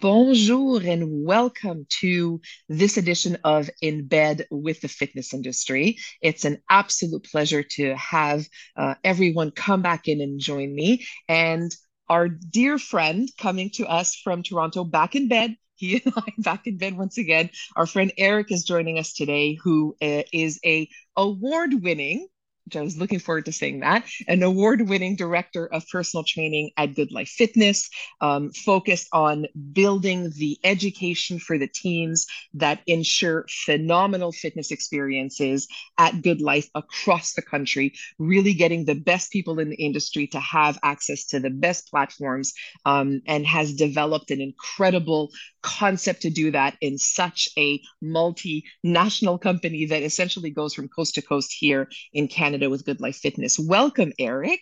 Bonjour and welcome to this edition of In Bed with the Fitness Industry. It's an absolute pleasure to have uh, everyone come back in and join me. And our dear friend coming to us from Toronto, back in bed. He and I back in bed once again. Our friend Eric is joining us today, who uh, is a award-winning I was looking forward to saying that, an award winning director of personal training at Good Life Fitness, um, focused on building the education for the teams that ensure phenomenal fitness experiences at Good Life across the country, really getting the best people in the industry to have access to the best platforms, um, and has developed an incredible concept to do that in such a multinational company that essentially goes from coast to coast here in Canada with Good Life Fitness. Welcome, Eric.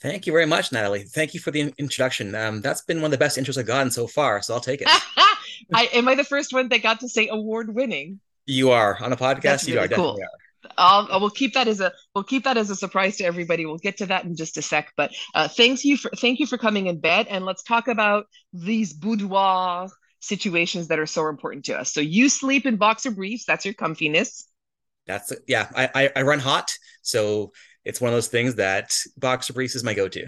Thank you very much, Natalie. Thank you for the introduction. Um, that's been one of the best intros I've gotten so far, so I'll take it. I, am I the first one that got to say award winning? You are on a podcast. That's you really are cool. I'll, we'll keep that as a we'll keep that as a surprise to everybody. We'll get to that in just a sec. But uh, thanks you for thank you for coming in bed, and let's talk about these boudoir situations that are so important to us. So you sleep in boxer briefs. That's your comfiness. That's yeah. I, I I run hot, so it's one of those things that boxer briefs is my go-to.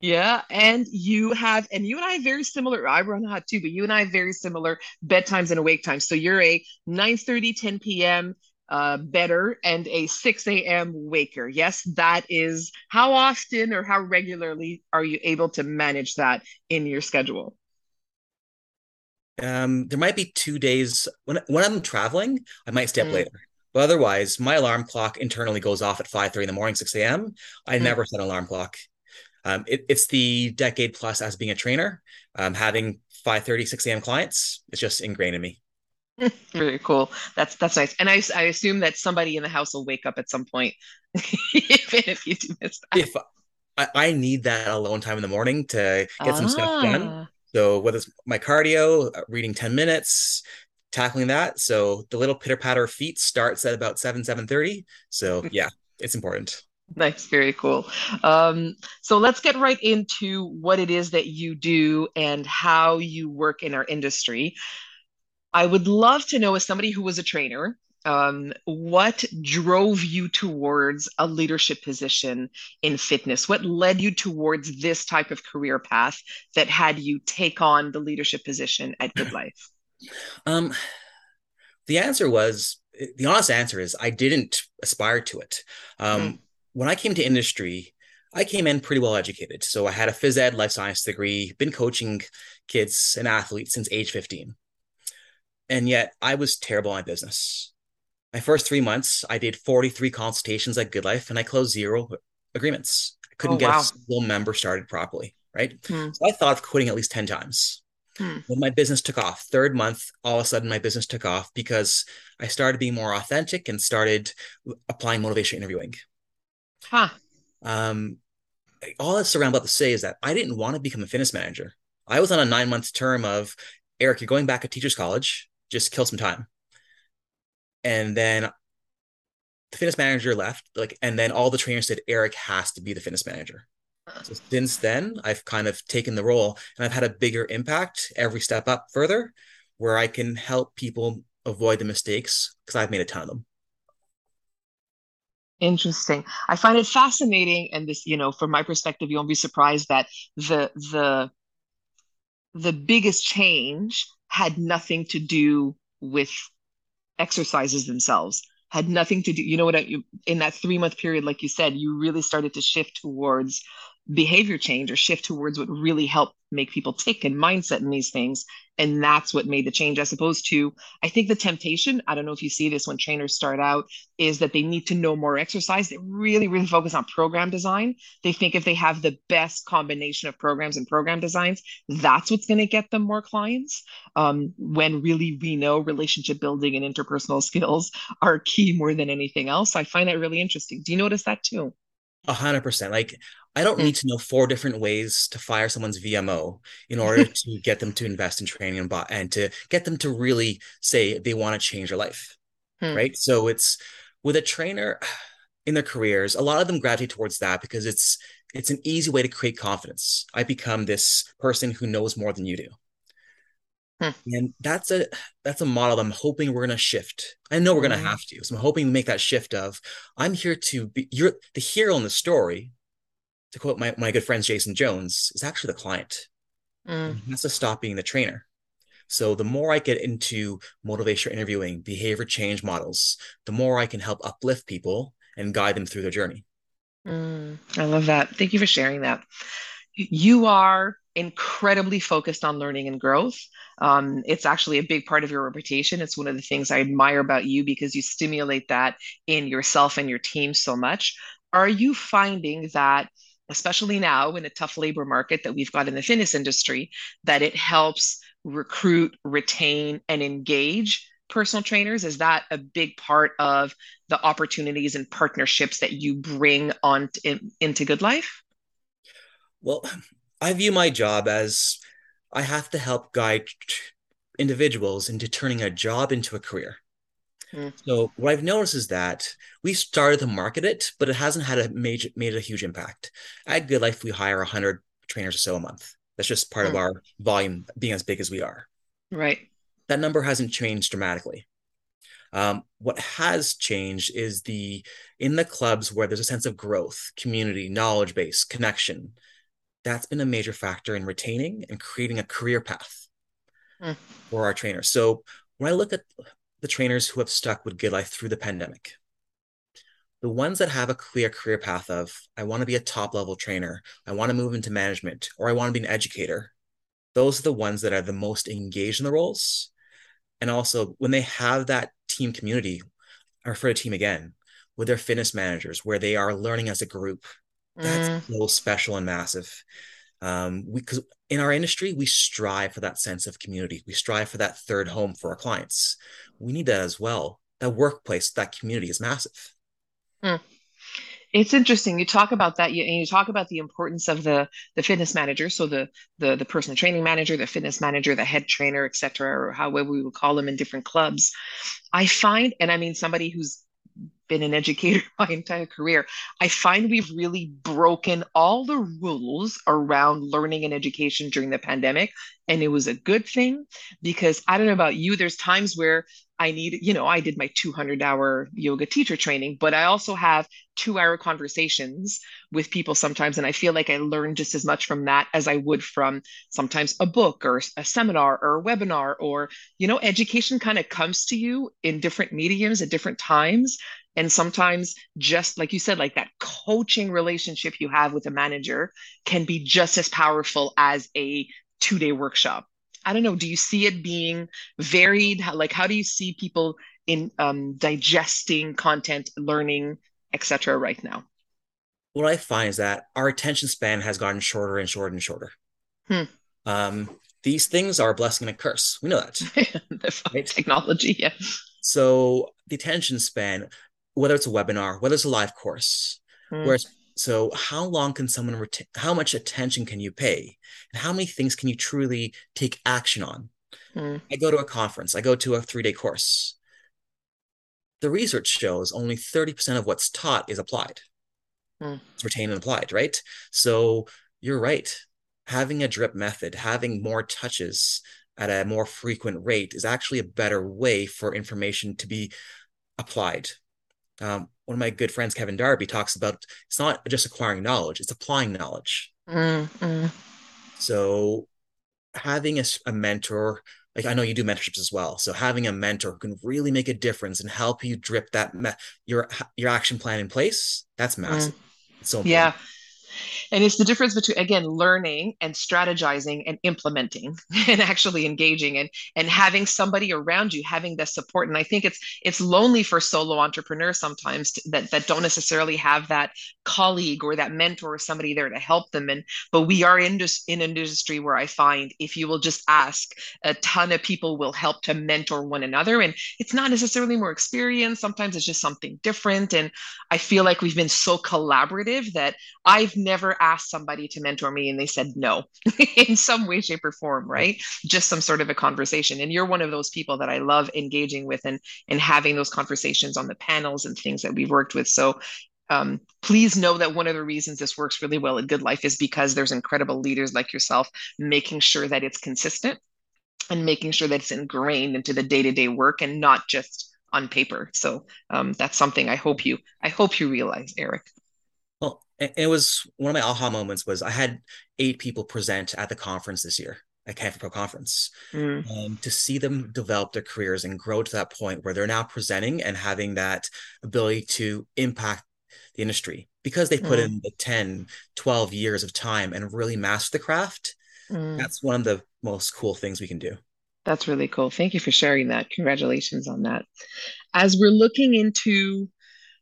Yeah, and you have, and you and I very similar. I run hot too, but you and I very similar bedtimes and awake times. So you're a 9 30, 10 p.m uh, better and a 6 a.m. waker. Yes, that is how often or how regularly are you able to manage that in your schedule? Um, there might be two days when when I'm traveling, I might stay up mm. later. But otherwise, my alarm clock internally goes off at 5 3 in the morning, 6 a.m. I mm. never set an alarm clock. Um, it, it's the decade plus as being a trainer, um, having 5 30, 6 a.m. clients. It's just ingrained in me. Very cool. That's that's nice. And I, I assume that somebody in the house will wake up at some point, even if you do miss that. If I, I need that alone time in the morning to get ah. some stuff done. Ah. So whether it's my cardio, uh, reading 10 minutes, tackling that. So the little pitter patter feet starts at about 7, 7.30. So yeah, it's important. Nice, very cool. Um, so let's get right into what it is that you do and how you work in our industry. I would love to know, as somebody who was a trainer, um, what drove you towards a leadership position in fitness? What led you towards this type of career path that had you take on the leadership position at Good Life? Um, the answer was the honest answer is I didn't aspire to it. Um, mm. When I came to industry, I came in pretty well educated. So I had a phys ed life science degree, been coaching kids and athletes since age 15. And yet I was terrible at business. My first three months, I did 43 consultations at Good Life and I closed zero agreements. I couldn't oh, get wow. a single member started properly. Right. Hmm. So I thought of quitting at least 10 times. Hmm. When my business took off, third month, all of a sudden my business took off because I started being more authentic and started applying motivation interviewing. Huh. Um, all that's around about to say is that I didn't want to become a fitness manager. I was on a nine month term of Eric, you're going back to teachers college just kill some time. And then the fitness manager left, like, and then all the trainers said Eric has to be the fitness manager. So since then, I've kind of taken the role and I've had a bigger impact every step up further where I can help people avoid the mistakes because I've made a ton of them. Interesting. I find it fascinating, and this, you know, from my perspective, you won't be surprised that the the the biggest change had nothing to do with exercises themselves had nothing to do you know what I, in that three month period like you said you really started to shift towards behavior change or shift towards what really helped make people tick and mindset in these things. And that's what made the change as opposed to i think the temptation i don't know if you see this when trainers start out is that they need to know more exercise. They really really focus on program design. They think if they have the best combination of programs and program designs that's what's going to get them more clients. Um, when really we know relationship building and interpersonal skills are key more than anything else. I find that really interesting. Do you notice that too? A hundred percent. Like I don't need to know four different ways to fire someone's VMO in order to get them to invest in training and, and to get them to really say they want to change their life. Hmm. Right. So it's with a trainer in their careers, a lot of them gravitate towards that because it's it's an easy way to create confidence. I become this person who knows more than you do. Hmm. And that's a that's a model I'm hoping we're gonna shift. I know we're gonna mm. have to. So I'm hoping we make that shift of I'm here to be you're the hero in the story. To quote my, my good friend Jason Jones, is actually the client. Mm. Has to stop being the trainer. So the more I get into motivational interviewing, behavior change models, the more I can help uplift people and guide them through their journey. Mm, I love that. Thank you for sharing that. You are incredibly focused on learning and growth. Um, it's actually a big part of your reputation. It's one of the things I admire about you because you stimulate that in yourself and your team so much. Are you finding that, especially now in a tough labor market that we've got in the fitness industry, that it helps recruit, retain, and engage personal trainers? Is that a big part of the opportunities and partnerships that you bring on in, into Good Life? Well, I view my job as I have to help guide individuals into turning a job into a career. Mm. So what I've noticed is that we started to market it, but it hasn't had a major made a huge impact. At Good Life, we hire 100 trainers or so a month. That's just part mm. of our volume being as big as we are. Right. That number hasn't changed dramatically. Um, what has changed is the in the clubs where there's a sense of growth, community, knowledge base, connection that's been a major factor in retaining and creating a career path mm. for our trainers. So when I look at the trainers who have stuck with Good Life through the pandemic, the ones that have a clear career path of I want to be a top level trainer, I want to move into management, or I want to be an educator, those are the ones that are the most engaged in the roles. And also when they have that team community, I refer to team again, with their fitness managers, where they are learning as a group, that's mm. so special and massive. Um, we because in our industry, we strive for that sense of community. We strive for that third home for our clients. We need that as well. That workplace, that community is massive. Mm. It's interesting. You talk about that, you, and you talk about the importance of the the fitness manager, so the the the personal training manager, the fitness manager, the head trainer, etc., or however we would call them in different clubs. I find, and I mean somebody who's been an educator my entire career, I find we've really broken all the rules around learning and education during the pandemic. And it was a good thing because I don't know about you, there's times where I need, you know, I did my 200 hour yoga teacher training, but I also have two hour conversations with people sometimes. And I feel like I learn just as much from that as I would from sometimes a book or a seminar or a webinar or, you know, education kind of comes to you in different mediums at different times. And sometimes, just like you said, like that coaching relationship you have with a manager can be just as powerful as a two day workshop I don't know, do you see it being varied? like, how do you see people in um, digesting content, learning, etc. right now? What I find is that our attention span has gotten shorter and shorter and shorter. Hmm. Um, these things are a blessing and a curse. We know that. right? Technology, yeah. So the attention span, whether it's a webinar, whether it's a live course, hmm. whereas so how long can someone retain how much attention can you pay? And how many things can you truly take action on? Mm. i go to a conference i go to a three-day course. The research shows only 30% of what's taught is applied. Mm. it's retained and applied right? So you're right. Having a drip method having more touches at a more frequent rate is actually a better way for information to be applied um, one of my good friends, Kevin Darby, talks about it's not just acquiring knowledge, it's applying knowledge. Mm-hmm. So having a, a mentor, like I know you do mentorships as well. So having a mentor who can really make a difference and help you drip that me- your your action plan in place. That's massive. Mm. so important. yeah and it's the difference between again learning and strategizing and implementing and actually engaging and and having somebody around you having the support. And i think it's it's lonely for solo entrepreneurs sometimes to, that that don't necessarily have that colleague or that mentor or somebody there to help them. And but we are in just in an industry where i find if you will just ask a ton of people will help to mentor one another. And it's not necessarily more experience. Sometimes it's just something different. And i feel like we've been so collaborative that i've never asked somebody to mentor me and they said no in some way, shape, or form, right? Just some sort of a conversation. And you're one of those people that I love engaging with and, and having those conversations on the panels and things that we've worked with. So um, please know that one of the reasons this works really well at Good Life is because there's incredible leaders like yourself making sure that it's consistent and making sure that it's ingrained into the day-to-day work and not just on paper. So um, that's something I hope you I hope you realize, Eric. It was one of my aha moments was I had eight people present at the conference this year at Canfit Pro Conference. Mm. And to see them develop their careers and grow to that point where they're now presenting and having that ability to impact the industry because they put mm. in the 10, 12 years of time and really master the craft. Mm. That's one of the most cool things we can do. That's really cool. Thank you for sharing that. Congratulations on that. As we're looking into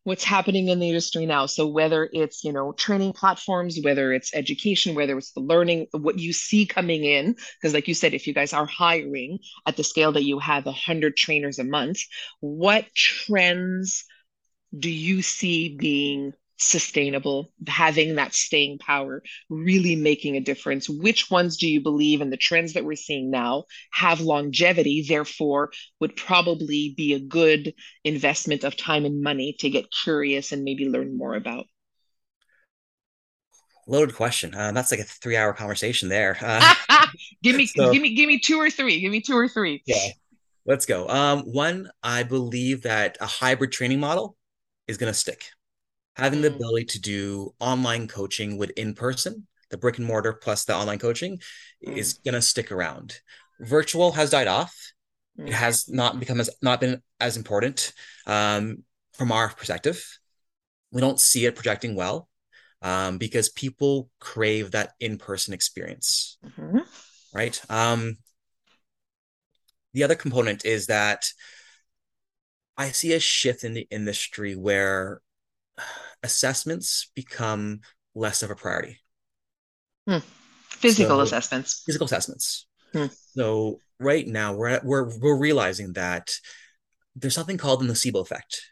what's happening in the industry now, so whether it's, you know, training platforms, whether it's education, whether it's the learning, what you see coming in, because like you said, if you guys are hiring at the scale that you have 100 trainers a month, what trends do you see being sustainable, having that staying power, really making a difference? Which ones do you believe in the trends that we're seeing now have longevity, therefore, would probably be a good investment of time and money to get curious and maybe learn more about? Loaded question. Uh, that's like a three-hour conversation there. Uh, give me, so, give me, give me two or three. Give me two or three. Yeah, let's go. Um, one, I believe that a hybrid training model is going to stick having the mm. ability to do online coaching with in person, the brick and mortar plus the online coaching mm. is going to stick around. Virtual has died off. Mm. It has not become as not been as important um, from our perspective. We don't see it projecting well um, because people crave that in person experience, mm-hmm. right? Um, the other component is that I see a shift in the industry where assessments become less of a priority. Hmm. Physical so, assessments. Physical assessments. Hmm. So right now we're at, we're we're realizing that there's something called the nocebo effect,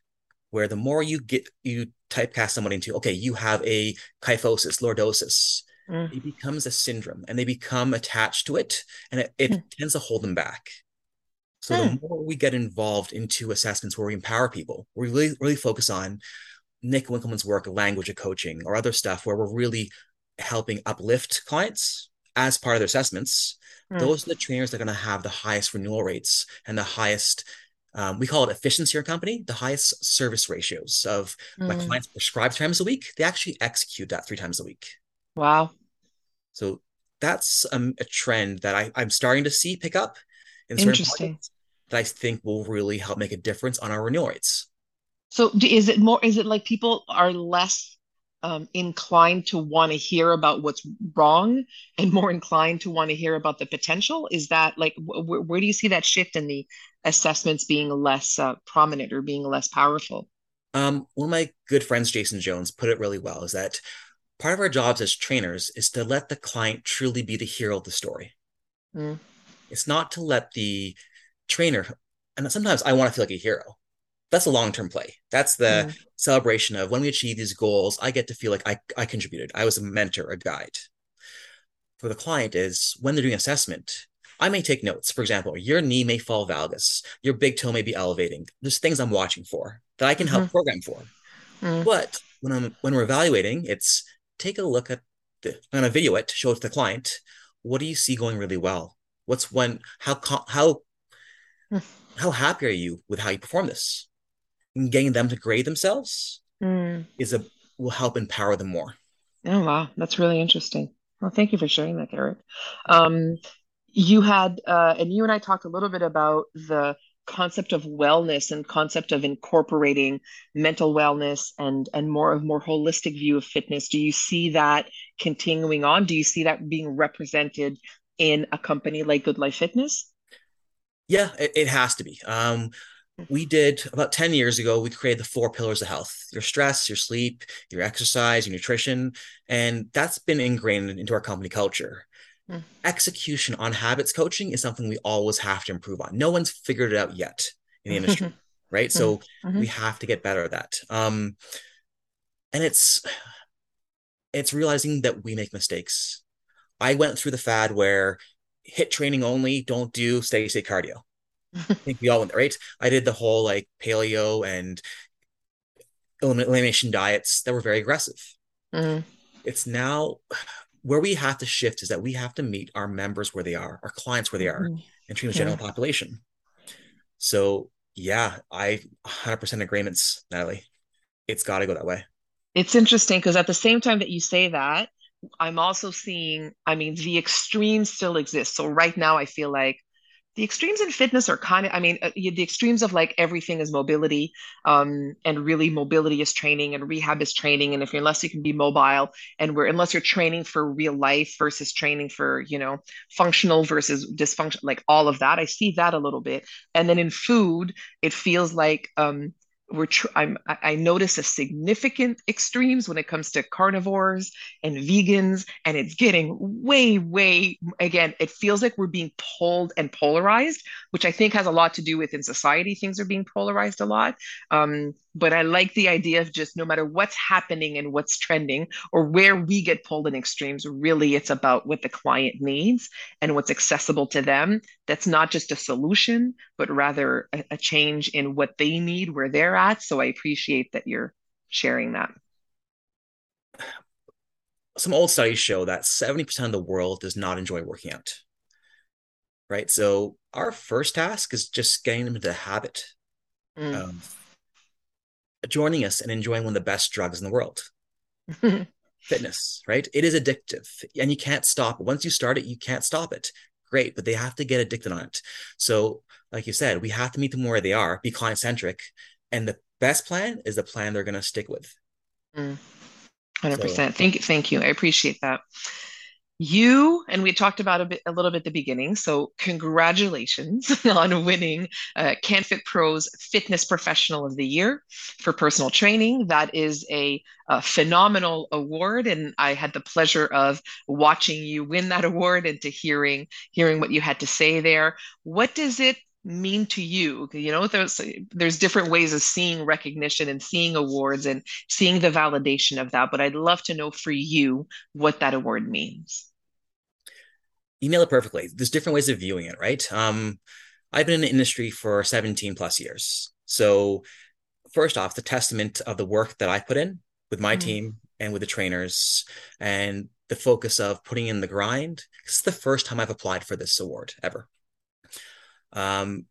where the more you get you typecast someone into, okay, you have a kyphosis, lordosis, mm. it becomes a syndrome, and they become attached to it, and it, it mm. tends to hold them back. So mm. the hmm. more we get involved into assessments where we empower people, we really really focus on Nick Winkelman's work, language of coaching, or other stuff where we're really helping uplift clients as part of their assessments. Mm. Those are the trainers that are going to have the highest renewal rates and the highest, um, we call it efficiency in company, the highest service ratios of mm. my hmm. clients prescribe three times a week. They actually execute that three times a week. Wow. So that's um, a trend that I, I'm starting to see pick up in certain Interesting. that I think will really help make a difference on our renewal rates. So is it more, is it like people are less um, inclined to want to hear about what's wrong and more inclined to want to hear about the potential? Is that like, wh- where do you see that shift in the assessments being less uh, prominent or being less powerful? Um, one of my good friends, Jason Jones, put it really well is that part of our jobs as trainers is to let the client truly be the hero of the story. Mm. It's not to let the trainer, and sometimes I want to feel like a hero that's a long-term play. That's the mm. celebration of when we achieve these goals i get to feel like I, I contributed. I was a mentor a guide. For the client is when they're doing assessment i may take notes. For example your knee may fall valgus. Your big toe may be elevating. There's things i'm watching for that i can help mm-hmm. program for. Mm. but when i'm when we're evaluating it's take a look at the on a video it to show it to the client. What do you see going really well? What's when how how mm. how happy are you with how you perform this and getting them to grade themselves mm. is a will help empower them more. Oh wow, that's really interesting. Well, thank you for sharing that, Eric. Um, you had uh, and you and I talked a little bit about the concept of wellness and concept of incorporating mental wellness and and more of more holistic view of fitness. Do you see that continuing on? Do you see that being represented in a company like Good Life Fitness? Yeah, it, it has to be. Um, we did about 10 years ago we created the four pillars of health your stress your sleep your exercise your nutrition and that's been ingrained into our company culture. Mm. execution on habits coaching is something we always have to improve on. No one's figured it out yet in the industry right? So mm-hmm. we have to get better at that. Um and it's it's realizing that we make mistakes. I went through the fad where HIIT training only don't do steady state cardio I think we all went there, right? I did the whole like paleo and elimination diets that were very aggressive. Mm-hmm. It's now where we have to shift is that we have to meet our members where they are, our clients where they are. Mm-hmm. and treat the general mm. population. So yeah, I 100% agreements, Natalie. It's got to go that way. It's interesting because at the same time that you say that, I'm also seeing, I mean, the extremes still exist. So right now, I feel like the extremes in fitness are kind of, I mean, uh, the extremes of like everything is mobility, um, and really mobility is training and rehab is training. And if you're, unless you can be mobile and we're, unless you're training for real life versus training for, you know, functional versus dysfunction, like all of that, I see that a little bit. And then in food, it feels like, um, we're tr- I'm, I notice a significant extremes when it comes to carnivores and vegans, and it's getting way, way again. It feels like we're being pulled and polarized, which I think has a lot to do with in society things are being polarized a lot. Um, but I like the idea of just no matter what's happening and what's trending or where we get pulled in extremes, really it's about what the client needs and what's accessible to them. That's not just a solution, but rather a, a change in what they need, where they're at. So I appreciate that you're sharing that. Some old studies show that 70% of the world does not enjoy working out. Right. So our first task is just getting them into the habit mm. of joining us and enjoying one of the best drugs in the world. Fitness right? It is addictive and you can't stop it. Once you start it you can't stop it. Great but they have to get addicted on it. So like you said we have to meet them where they are be client centric and the best plan is the plan they're going to stick with. Mm. 100% so, thank you thank you. I appreciate that you and we talked about a bit a little bit at the beginning so congratulations on winning uh, canfit pro's fitness professional of the year for personal training. That is a, a, phenomenal award and i had the pleasure of watching you win that award and to hearing hearing what you had to say there. What does it mean to you? You know there's there's different ways of seeing recognition and seeing awards and seeing the validation of that but i'd love to know for you what that award means you it perfectly. There's different ways of viewing it, right? Um, I've been in the industry for 17 plus years. So, first off, the testament of the work that I put in with my mm. team and with the trainers and the focus of putting in the grind. This is the first time I've applied for this award ever. Um,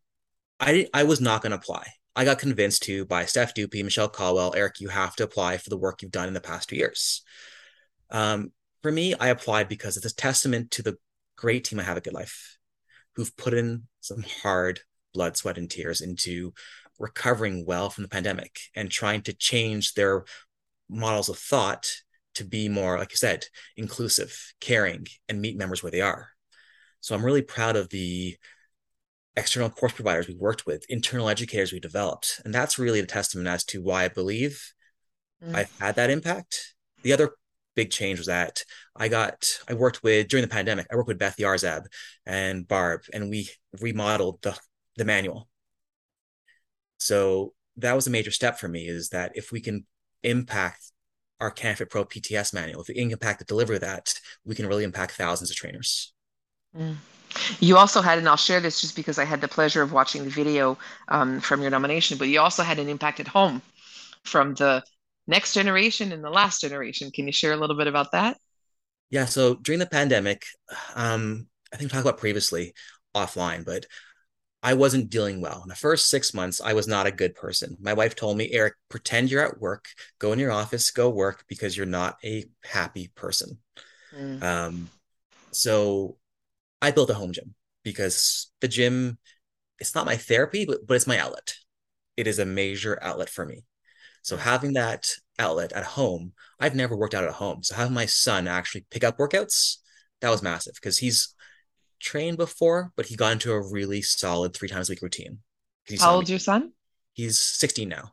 I I was not going to apply. I got convinced to by Steph Dupy, Michelle Caldwell, Eric. You have to apply for the work you've done in the past two years. Um, for me, I applied because it's a testament to the great team I have a Good Life who've put in some hard blood, sweat, and tears into recovering well from the pandemic and trying to change their models of thought to be more, like you said, inclusive, caring, and meet members where they are. So I'm really proud of the external course providers we've worked with, internal educators we developed. And that's really a testament as to why I believe mm. I've had that impact. The other big change was that I got I worked with during the pandemic. I worked with Beth Yarzab and Barb, and we remodeled the the manual. So that was a major step for me. Is that if we can impact our Canfit Pro PTS manual, if we can impact the delivery of that, we can really impact thousands of trainers. Mm. You also had, and I'll share this just because I had the pleasure of watching the video um, from your nomination, but you also had an impact at home from the next generation and the last generation. Can you share a little bit about that? Yeah. So during the pandemic, um, I think we talked about previously offline, but I wasn't dealing well. In the first six months, I was not a good person. My wife told me, Eric, pretend you're at work, go in your office, go work because you're not a happy person. Mm. Um, so I built a home gym because the gym, it's not my therapy, but, but it's my outlet. It is a major outlet for me. So having that outlet at home, I've never worked out at home. So having my son actually pick up workouts, that was massive because he's trained before, but he got into a really solid three times a week routine. How old's your son? He's 16 now.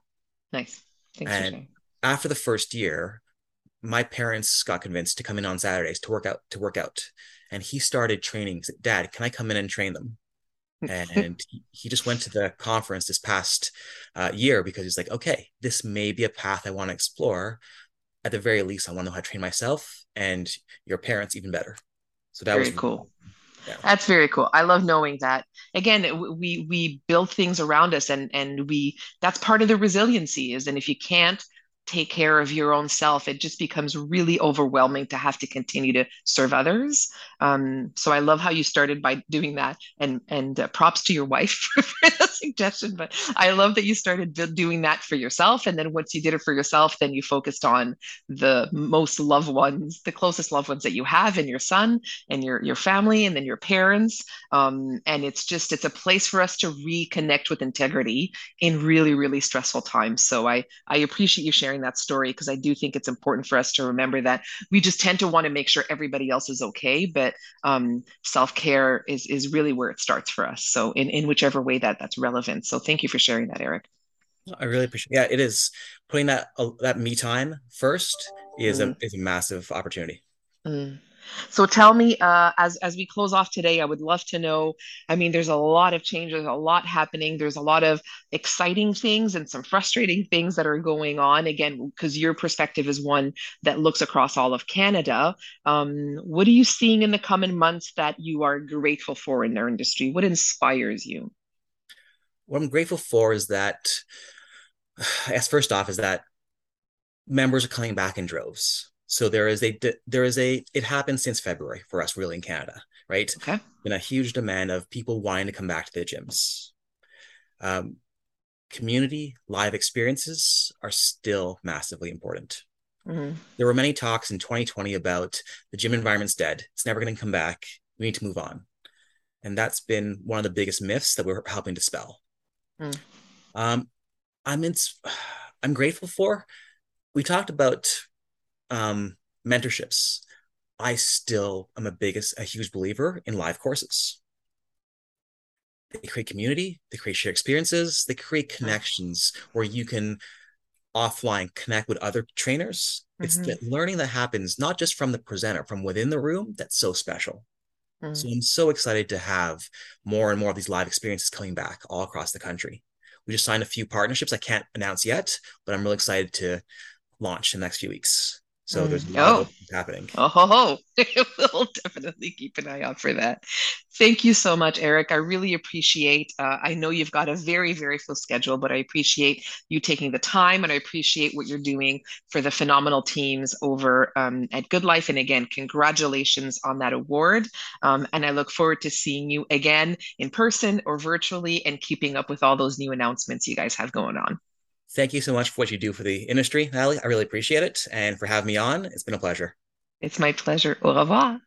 Nice. Thanks and after the first year, my parents got convinced to come in on Saturdays to work out to work out. And he started training. Said, Dad, can I come in and train them? And he, just went to the conference this past uh, year because he's like okay this may be a path i want to explore at the very least i want to know how to train myself and your parents even better so that very was cool yeah. That's very cool. I love knowing that. Again, we we build things around us, and and we that's part of the resiliency is. And if you can't take care of your own self, it just becomes really overwhelming to have to continue to serve others. Um, so I love how you started by doing that, and and uh, props to your wife for the suggestion. But I love that you started doing that for yourself, and then once you did it for yourself, then you focused on the most loved ones, the closest loved ones that you have, and your son, and your your family, and then your parents. Um, and it's just it's a place for us to reconnect with integrity in really really stressful times. So I I appreciate you sharing sharing that story because I do think it's important for us to remember that we just tend to want to make sure everybody else is okay, but um, self care is is really where it starts for us. So in in whichever way that that's relevant. So thank you for sharing that, Eric. I really appreciate. Yeah, it is putting that uh, that me time first is mm. a is a massive opportunity. Mm. So tell me, uh, as as we close off today, I would love to know. I mean, there's a lot of changes, a lot happening. There's a lot of exciting things and some frustrating things that are going on. Again, because your perspective is one that looks across all of Canada. Um, what are you seeing in the coming months that you are grateful for in their industry? What inspires you? What I'm grateful for is that, as first off, is that members are coming back in droves so there is a there is a it happened since February for us really in Canada, right? Okay. Been a huge demand of people wanting to come back to the gyms. Um, community live experiences are still massively important. Mm-hmm. There were many talks in 2020 about the gym environment's dead. It's never going to come back. We need to move on. And that's been one of the biggest myths that we're helping dispel. Mm. Um, I'm in, I'm grateful for. We talked about um, mentorships, I still am a biggest, a huge believer in live courses. They create community, they create shared experiences, they create connections where you can offline connect with other trainers. Mm-hmm. It's the learning that happens not just from the presenter, from within the room that's so special. Mm-hmm. So I'm so excited to have more and more of these live experiences coming back all across the country. We just signed a few partnerships I can't announce yet, but I'm really excited to launch in the next few weeks. So mm. there's a lot oh. of happening. Oh, we'll definitely keep an eye out for that. Thank you so much, Eric. I really appreciate. Uh, I know you've got a very, very full schedule, but I appreciate you taking the time, and I appreciate what you're doing for the phenomenal teams over um, at Good Life. And again, congratulations on that award. Um, and I look forward to seeing you again in person or virtually, and keeping up with all those new announcements you guys have going on. Thank you so much for what you do for the industry, Natalie. I really appreciate it. And for having me on, it's been a pleasure. It's my pleasure. Au revoir.